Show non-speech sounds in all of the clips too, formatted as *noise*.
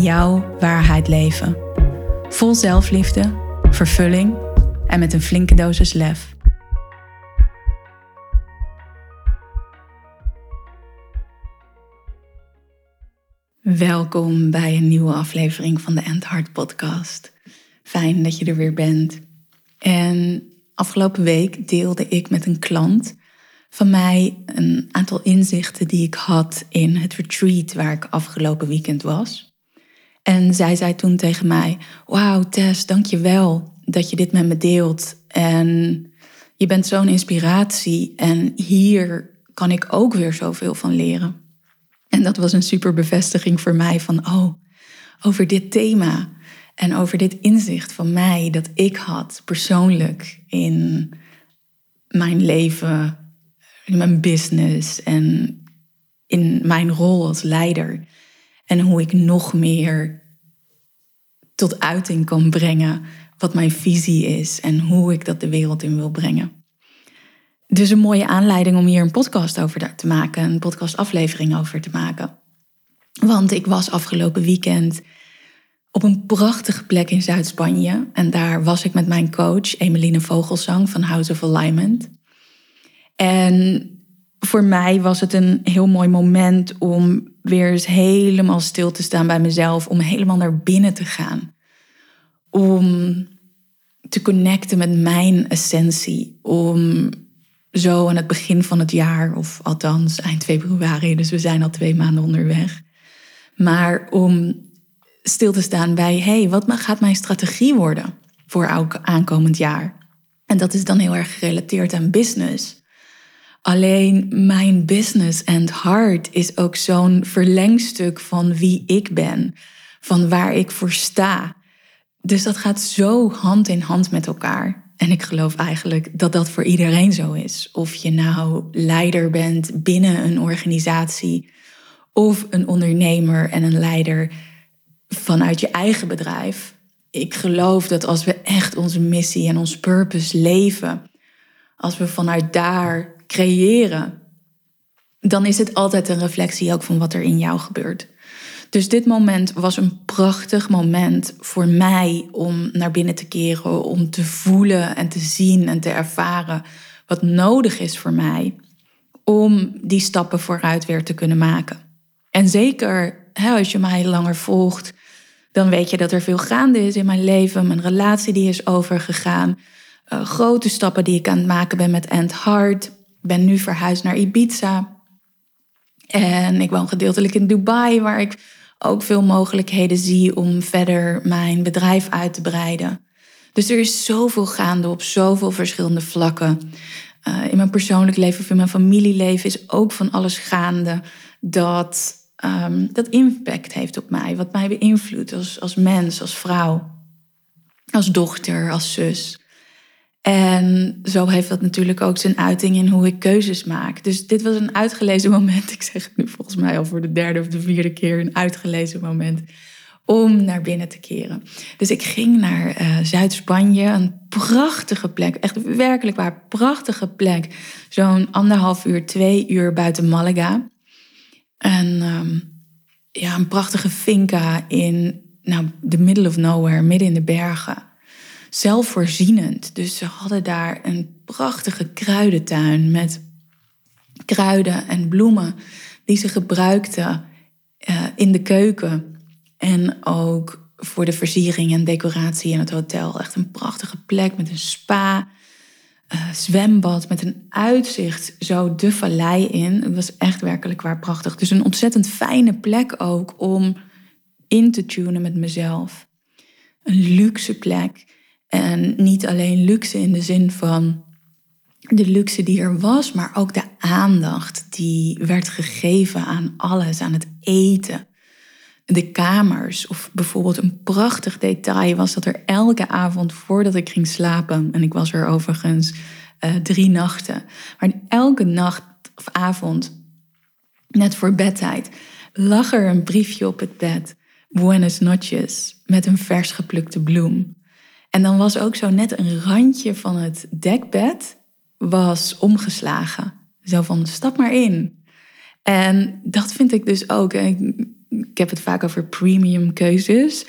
jouw waarheid leven. Vol zelfliefde, vervulling en met een flinke dosis lef. Welkom bij een nieuwe aflevering van de End Heart Podcast. Fijn dat je er weer bent. En afgelopen week deelde ik met een klant van mij een aantal inzichten die ik had in het retreat waar ik afgelopen weekend was. En zij zei toen tegen mij: Wauw, Tess, dank je wel dat je dit met me deelt. En je bent zo'n inspiratie. En hier kan ik ook weer zoveel van leren. En dat was een super bevestiging voor mij van: Oh, over dit thema en over dit inzicht van mij dat ik had persoonlijk in mijn leven, in mijn business en in mijn rol als leider. En hoe ik nog meer tot uiting kan brengen wat mijn visie is en hoe ik dat de wereld in wil brengen. Dus een mooie aanleiding om hier een podcast over te maken, een podcastaflevering over te maken. Want ik was afgelopen weekend op een prachtige plek in Zuid-Spanje. En daar was ik met mijn coach, Emeline Vogelsang van House of Alignment. En voor mij was het een heel mooi moment om weer eens helemaal stil te staan bij mezelf, om helemaal naar binnen te gaan. Om te connecten met mijn essentie, om zo aan het begin van het jaar, of althans eind februari, dus we zijn al twee maanden onderweg, maar om stil te staan bij, hé, hey, wat gaat mijn strategie worden voor aankomend jaar? En dat is dan heel erg gerelateerd aan business. Alleen mijn business and heart is ook zo'n verlengstuk van wie ik ben, van waar ik voor sta. Dus dat gaat zo hand in hand met elkaar. En ik geloof eigenlijk dat dat voor iedereen zo is. Of je nou leider bent binnen een organisatie, of een ondernemer en een leider vanuit je eigen bedrijf. Ik geloof dat als we echt onze missie en ons purpose leven, als we vanuit daar creëren, dan is het altijd een reflectie ook van wat er in jou gebeurt. Dus dit moment was een prachtig moment voor mij om naar binnen te keren, om te voelen en te zien en te ervaren wat nodig is voor mij om die stappen vooruit weer te kunnen maken. En zeker hè, als je mij langer volgt, dan weet je dat er veel gaande is in mijn leven. Mijn relatie die is overgegaan. Uh, grote stappen die ik aan het maken ben met End Heart ben nu verhuisd naar Ibiza. En ik woon gedeeltelijk in Dubai, waar ik ook veel mogelijkheden zie om verder mijn bedrijf uit te breiden. Dus er is zoveel gaande op zoveel verschillende vlakken. Uh, in mijn persoonlijk leven of in mijn familieleven is ook van alles gaande dat, um, dat impact heeft op mij. Wat mij beïnvloedt als, als mens, als vrouw, als dochter, als zus. En zo heeft dat natuurlijk ook zijn uiting in hoe ik keuzes maak. Dus dit was een uitgelezen moment. *laughs* Ik zeg het nu volgens mij al voor de derde of de vierde keer een uitgelezen moment om naar binnen te keren. Dus ik ging naar uh, Zuid-Spanje, een prachtige plek, echt werkelijk waar prachtige plek. Zo'n anderhalf uur, twee uur buiten Malaga. En um, ja, een prachtige finca in nou, the middle of nowhere, midden in de bergen zelfvoorzienend. Dus ze hadden daar een prachtige kruidentuin met kruiden en bloemen die ze gebruikten uh, in de keuken. En ook voor de versiering en decoratie in het hotel. Echt een prachtige plek met een spa, uh, zwembad, met een uitzicht zo de vallei in. Het was echt werkelijk waar prachtig. Dus een ontzettend fijne plek ook om in te tunen met mezelf. Een luxe plek en niet alleen luxe in de zin van de luxe die er was, maar ook de aandacht die werd gegeven aan alles, aan het eten. de kamers. Of bijvoorbeeld een prachtig detail was dat er elke avond voordat ik ging slapen, en ik was er overigens uh, drie nachten, maar elke nacht of avond, net voor bedtijd, lag er een briefje op het bed. Buenos noches, met een vers geplukte bloem. En dan was ook zo net een randje van het dekbed was omgeslagen. Zo van, stap maar in. En dat vind ik dus ook. Ik, heb het vaak over premium keuzes.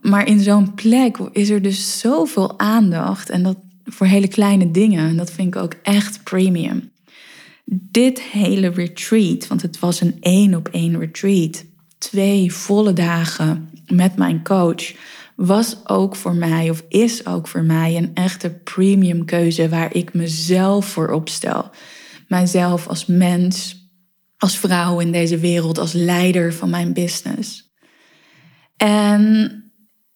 Maar in zo'n plek is er dus zoveel aandacht. En dat voor hele kleine dingen. En dat vind ik ook echt premium. Dit hele retreat, want het was een één op één retreat. Twee volle dagen met mijn coach. Was ook voor mij, of is ook voor mij, een echte premium keuze waar ik mezelf voor opstel. Mijzelf als mens, als vrouw in deze wereld, als leider van mijn business. En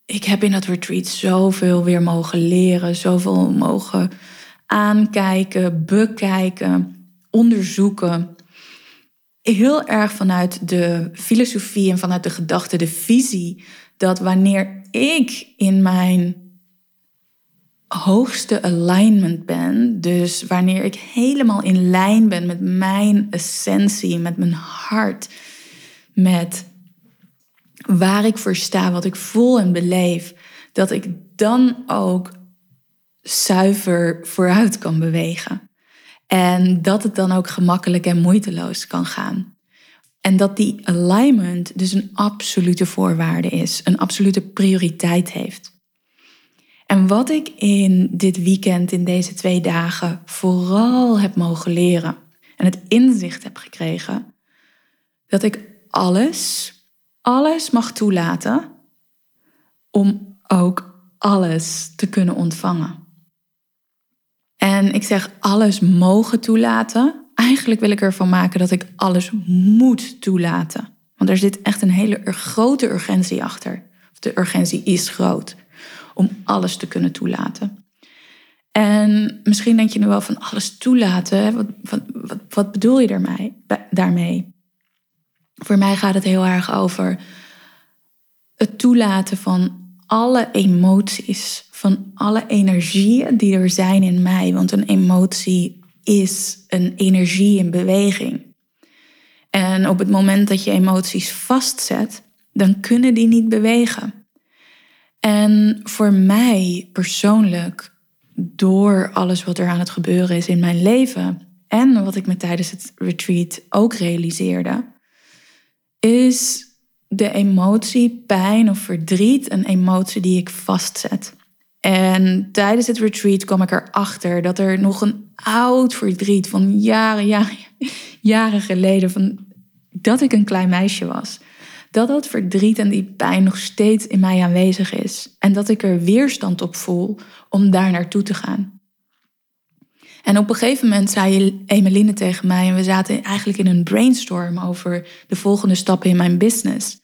ik heb in dat retreat zoveel weer mogen leren, zoveel mogen aankijken, bekijken, onderzoeken. Heel erg vanuit de filosofie en vanuit de gedachte, de visie, dat wanneer ik in mijn hoogste alignment ben, dus wanneer ik helemaal in lijn ben met mijn essentie, met mijn hart, met waar ik voor sta, wat ik voel en beleef, dat ik dan ook zuiver vooruit kan bewegen. En dat het dan ook gemakkelijk en moeiteloos kan gaan. En dat die alignment dus een absolute voorwaarde is, een absolute prioriteit heeft. En wat ik in dit weekend, in deze twee dagen, vooral heb mogen leren en het inzicht heb gekregen, dat ik alles, alles mag toelaten om ook alles te kunnen ontvangen. En ik zeg alles mogen toelaten. Eigenlijk wil ik ervan maken dat ik alles moet toelaten. Want er zit echt een hele grote urgentie achter. De urgentie is groot om alles te kunnen toelaten. En misschien denk je nu wel van alles toelaten. Wat, wat, wat, bedoel je daarmee, daarmee? Voor mij gaat het heel erg over het toelaten van alle emoties, van alle energieën die er zijn in mij. Want een emotie is een energie in beweging. En op het moment dat je emoties vastzet, dan kunnen die niet bewegen. En voor mij persoonlijk, door alles wat er aan het gebeuren is in mijn leven en wat ik me tijdens het retreat ook realiseerde, is de emotie pijn of verdriet een emotie die ik vastzet. En tijdens het retreat kwam ik erachter dat er nog een oud verdriet van jaren, jaren, jaren geleden, van dat ik een klein meisje was, dat dat verdriet en die pijn nog steeds in mij aanwezig is. En dat ik er weerstand op voel om daar naartoe te gaan. En op een gegeven moment zei Emeline tegen mij, en we zaten eigenlijk in een brainstorm over de volgende stappen in mijn business.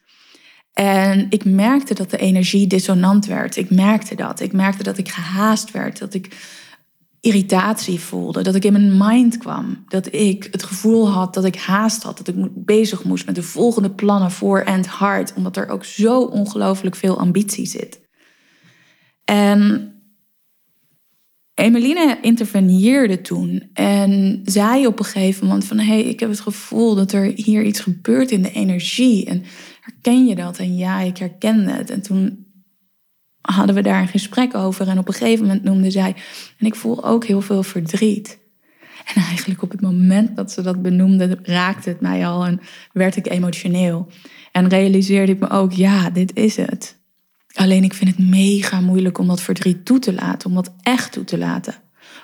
En ik merkte dat de energie dissonant werd. Ik merkte dat. Ik merkte dat ik gehaast werd, dat ik irritatie voelde, dat ik in mijn mind kwam, dat ik het gevoel had dat ik haast had, dat ik bezig moest met de volgende plannen voor and hard, omdat er ook zo ongelooflijk veel ambitie zit. En Emeline interveneerde toen en zei op een gegeven moment van hé, hey, ik heb het gevoel dat er hier iets gebeurt in de energie en herken je dat? En ja, ik herkende het. En toen hadden we daar een gesprek over. En op een gegeven moment noemde zij. En ik voel ook heel veel verdriet. En eigenlijk op het moment dat ze dat benoemde, raakte het mij al en werd ik emotioneel. En realiseerde ik me ook, ja, dit is het. Alleen ik vind het mega moeilijk om dat verdriet toe te laten, om dat echt toe te laten.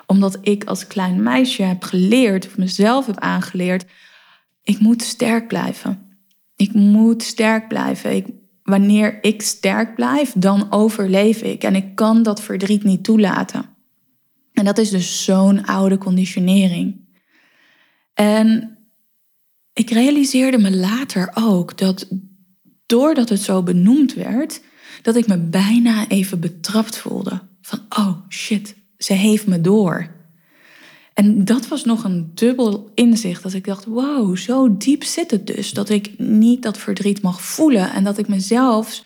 Omdat ik als klein meisje heb geleerd, of mezelf heb aangeleerd, ik moet sterk blijven. Ik moet sterk blijven. Ik wanneer ik sterk blijf, dan overleef ik. En ik kan dat verdriet niet toelaten. En dat is dus zo'n oude conditionering. En ik realiseerde me later ook dat doordat het zo benoemd werd, dat ik me bijna even betrapt voelde. Van, oh shit, ze heeft me door. En dat was nog een dubbel inzicht. Dat ik dacht, wow, zo diep zit het dus. Dat ik niet dat verdriet mag voelen. En dat ik mezelf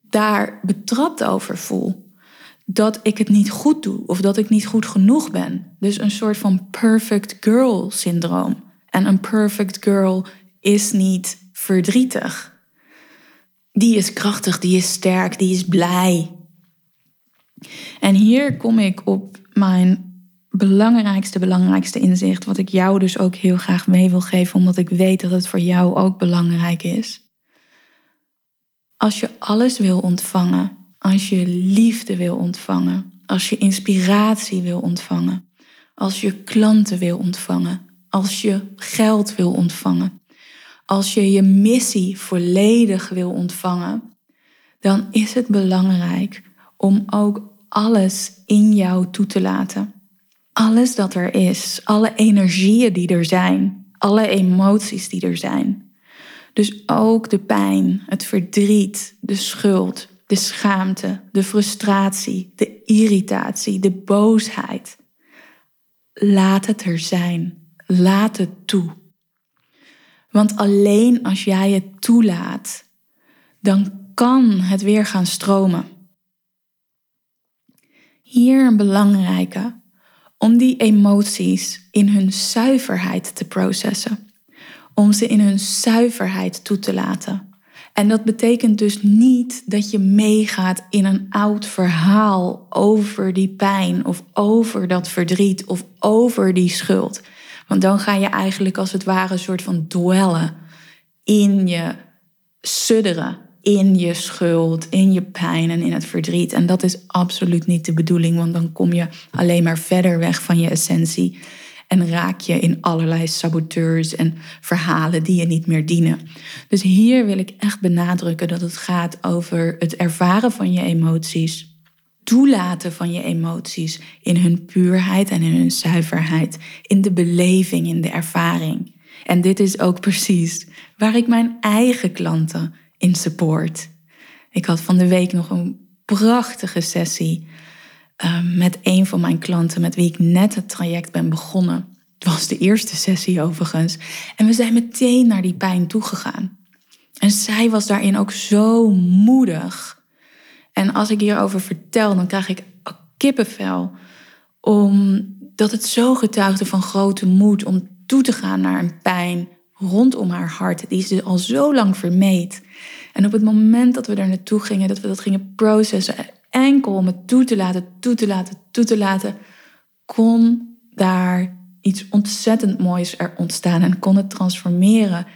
daar betrapt over voel. Dat ik het niet goed doe. Of dat ik niet goed genoeg ben. Dus een soort van perfect girl syndroom. En een perfect girl is niet verdrietig. Die is krachtig, die is sterk, die is blij. En hier kom ik op mijn belangrijkste, belangrijkste inzicht, wat ik jou dus ook heel graag mee wil geven, omdat ik weet dat het voor jou ook belangrijk is. Als je alles wil ontvangen, als je liefde wil ontvangen, als je inspiratie wil ontvangen, als je klanten wil ontvangen, als je geld wil ontvangen, als je je missie volledig wil ontvangen, dan is het belangrijk om ook alles in jou toe te laten. Alles dat er is, alle energieën die er zijn, alle emoties die er zijn. Dus ook de pijn, het verdriet, de schuld, de schaamte, de frustratie, de irritatie, de boosheid. Laat het er zijn. Laat het toe. Want alleen als jij het toelaat, dan kan het weer gaan stromen. Hier een belangrijke om die emoties in hun zuiverheid te processen. Om ze in hun zuiverheid toe te laten. En dat betekent dus niet dat je meegaat in een oud verhaal over die pijn of over dat verdriet of over die schuld. Want dan ga je eigenlijk als het ware een soort van dwellen in je sudderen in je schuld, in je pijn en in het verdriet. En dat is absoluut niet de bedoeling, want dan kom je alleen maar verder weg van je essentie. En raak je in allerlei saboteurs en verhalen die je niet meer dienen. Dus hier wil ik echt benadrukken dat het gaat over het ervaren van je emoties. Toelaten van je emoties in hun puurheid en in hun zuiverheid. In de beleving, in de ervaring. En dit is ook precies waar ik mijn eigen klanten in support. Ik had van de week nog een prachtige sessie ehm, met een van mijn klanten met wie ik net het traject ben begonnen. Het was de eerste sessie overigens. En we zijn meteen naar die pijn toegegaan. En zij was daarin ook zo moedig. En als ik hierover vertel, dan krijg ik kippenvel. Omdat het zo getuigde van grote moed om toe te gaan naar een pijn rondom haar hart, die ze al zo lang vermeed. En op het moment dat we daar naartoe gingen, dat we dat gingen processen, enkel om het toe te laten, toe te laten, toe te laten, kon daar iets ontzettend moois er ontstaan en kon het transformeren.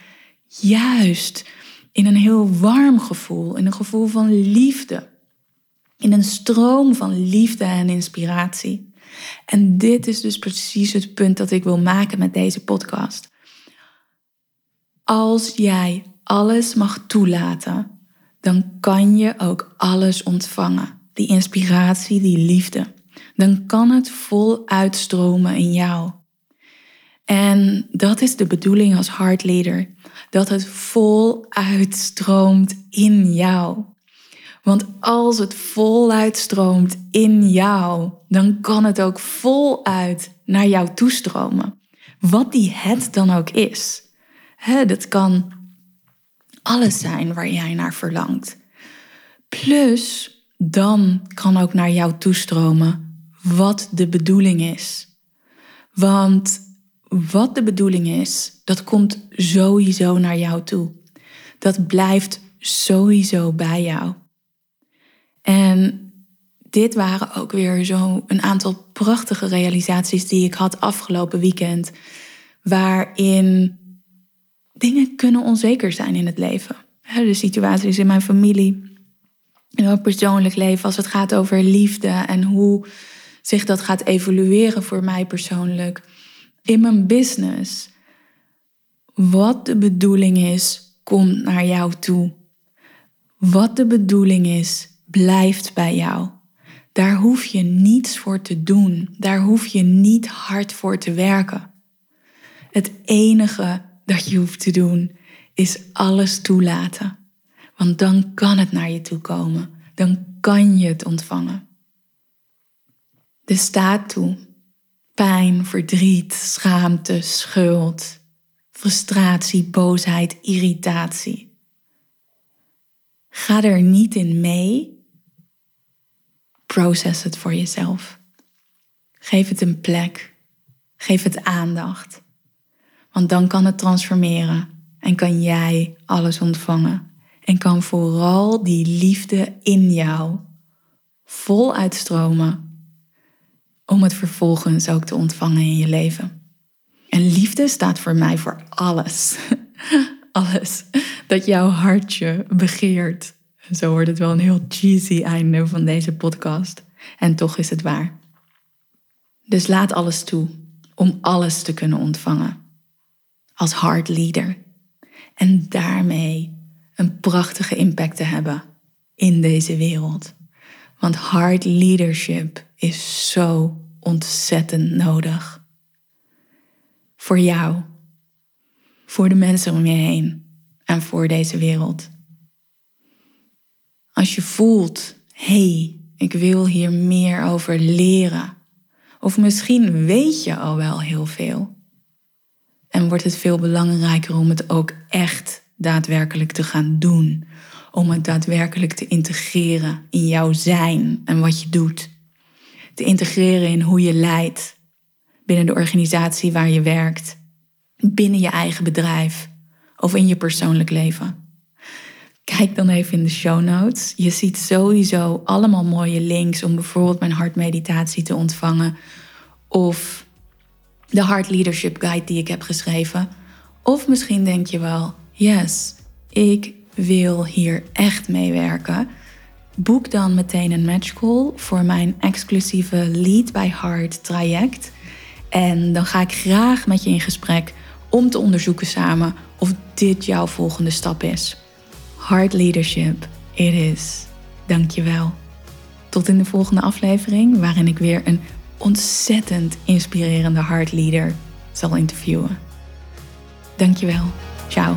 Juist in een heel warm gevoel, in een gevoel van liefde. In een stroom van liefde en inspiratie. En dit is dus precies het punt dat ik wil maken met deze podcast. Als jij alles mag toelaten, dan kan je ook alles ontvangen. Die inspiratie, die liefde. Dan kan het vol uitstromen in jou. En dat is de bedoeling als heartleader. Dat het vol uitstroomt in jou. Want als het vol uitstroomt in jou, dan kan het ook voluit naar jou toestromen. Wat die het dan ook is. Dat kan alles zijn waar jij naar verlangt. Plus, dan kan ook naar jou toestromen wat de bedoeling is. Want wat de bedoeling is, dat komt sowieso naar jou toe. Dat blijft sowieso bij jou. En dit waren ook weer zo een aantal prachtige realisaties die ik had afgelopen weekend, waarin dingen kunnen onzeker zijn in het leven. De situaties in mijn familie, in mijn persoonlijk leven, als het gaat over liefde en hoe zich dat gaat evolueren voor mij persoonlijk. In mijn business. Wat de bedoeling is, komt naar jou toe. Wat de bedoeling is, blijft bij jou. Daar hoef je niets voor te doen. Daar hoef je niet hard voor te werken. Het enige dat je hoeft te doen, is alles toelaten. Want dan kan het naar je toe komen. Dan kan je het ontvangen. Dus sta toe. pijn, verdriet, schaamte, schuld, frustratie, boosheid, irritatie. Ga er niet in mee. Process het voor jezelf. Geef het een plek. Geef het aandacht. Want dan kan het transformeren en kan jij alles ontvangen. En kan vooral die liefde in jou vol uitstromen om het vervolgens ook te ontvangen in je leven. En liefde staat voor mij voor alles. *laughs* alles dat jouw hartje begeert. Zo wordt het wel een heel cheesy einde van deze podcast. En toch is het waar. Dus laat alles toe om alles te kunnen ontvangen. Als heart leader. En daarmee een prachtige impact te hebben in deze wereld. Want hard leadership is zo ontzettend nodig. Voor jou, voor de mensen om je heen en voor deze wereld. Als je voelt, hé, hey, ik wil hier meer over leren. Of misschien weet je al wel heel veel. En wordt het veel belangrijker om het ook echt daadwerkelijk te gaan doen. Om het daadwerkelijk te integreren in jouw zijn en wat je doet. Te integreren in hoe je leidt binnen de organisatie waar je werkt, binnen je eigen bedrijf of in je persoonlijk leven. Kijk dan even in de show notes. Je ziet sowieso allemaal mooie links om bijvoorbeeld mijn hartmeditatie te ontvangen of de Heart Leadership Guide die ik heb geschreven. Of misschien denk je wel, yes, ik wil hier echt meewerken. Boek dan meteen een matchcall voor mijn exclusieve Lead by Heart traject. En dan ga ik graag met je in gesprek om te onderzoeken samen of dit jouw volgende stap is. Heart Leadership, it is. Dankjewel. Tot in de volgende aflevering, waarin ik weer een ontzettend inspirerende heart leader zal interviewen. Dankjewel. Ciao.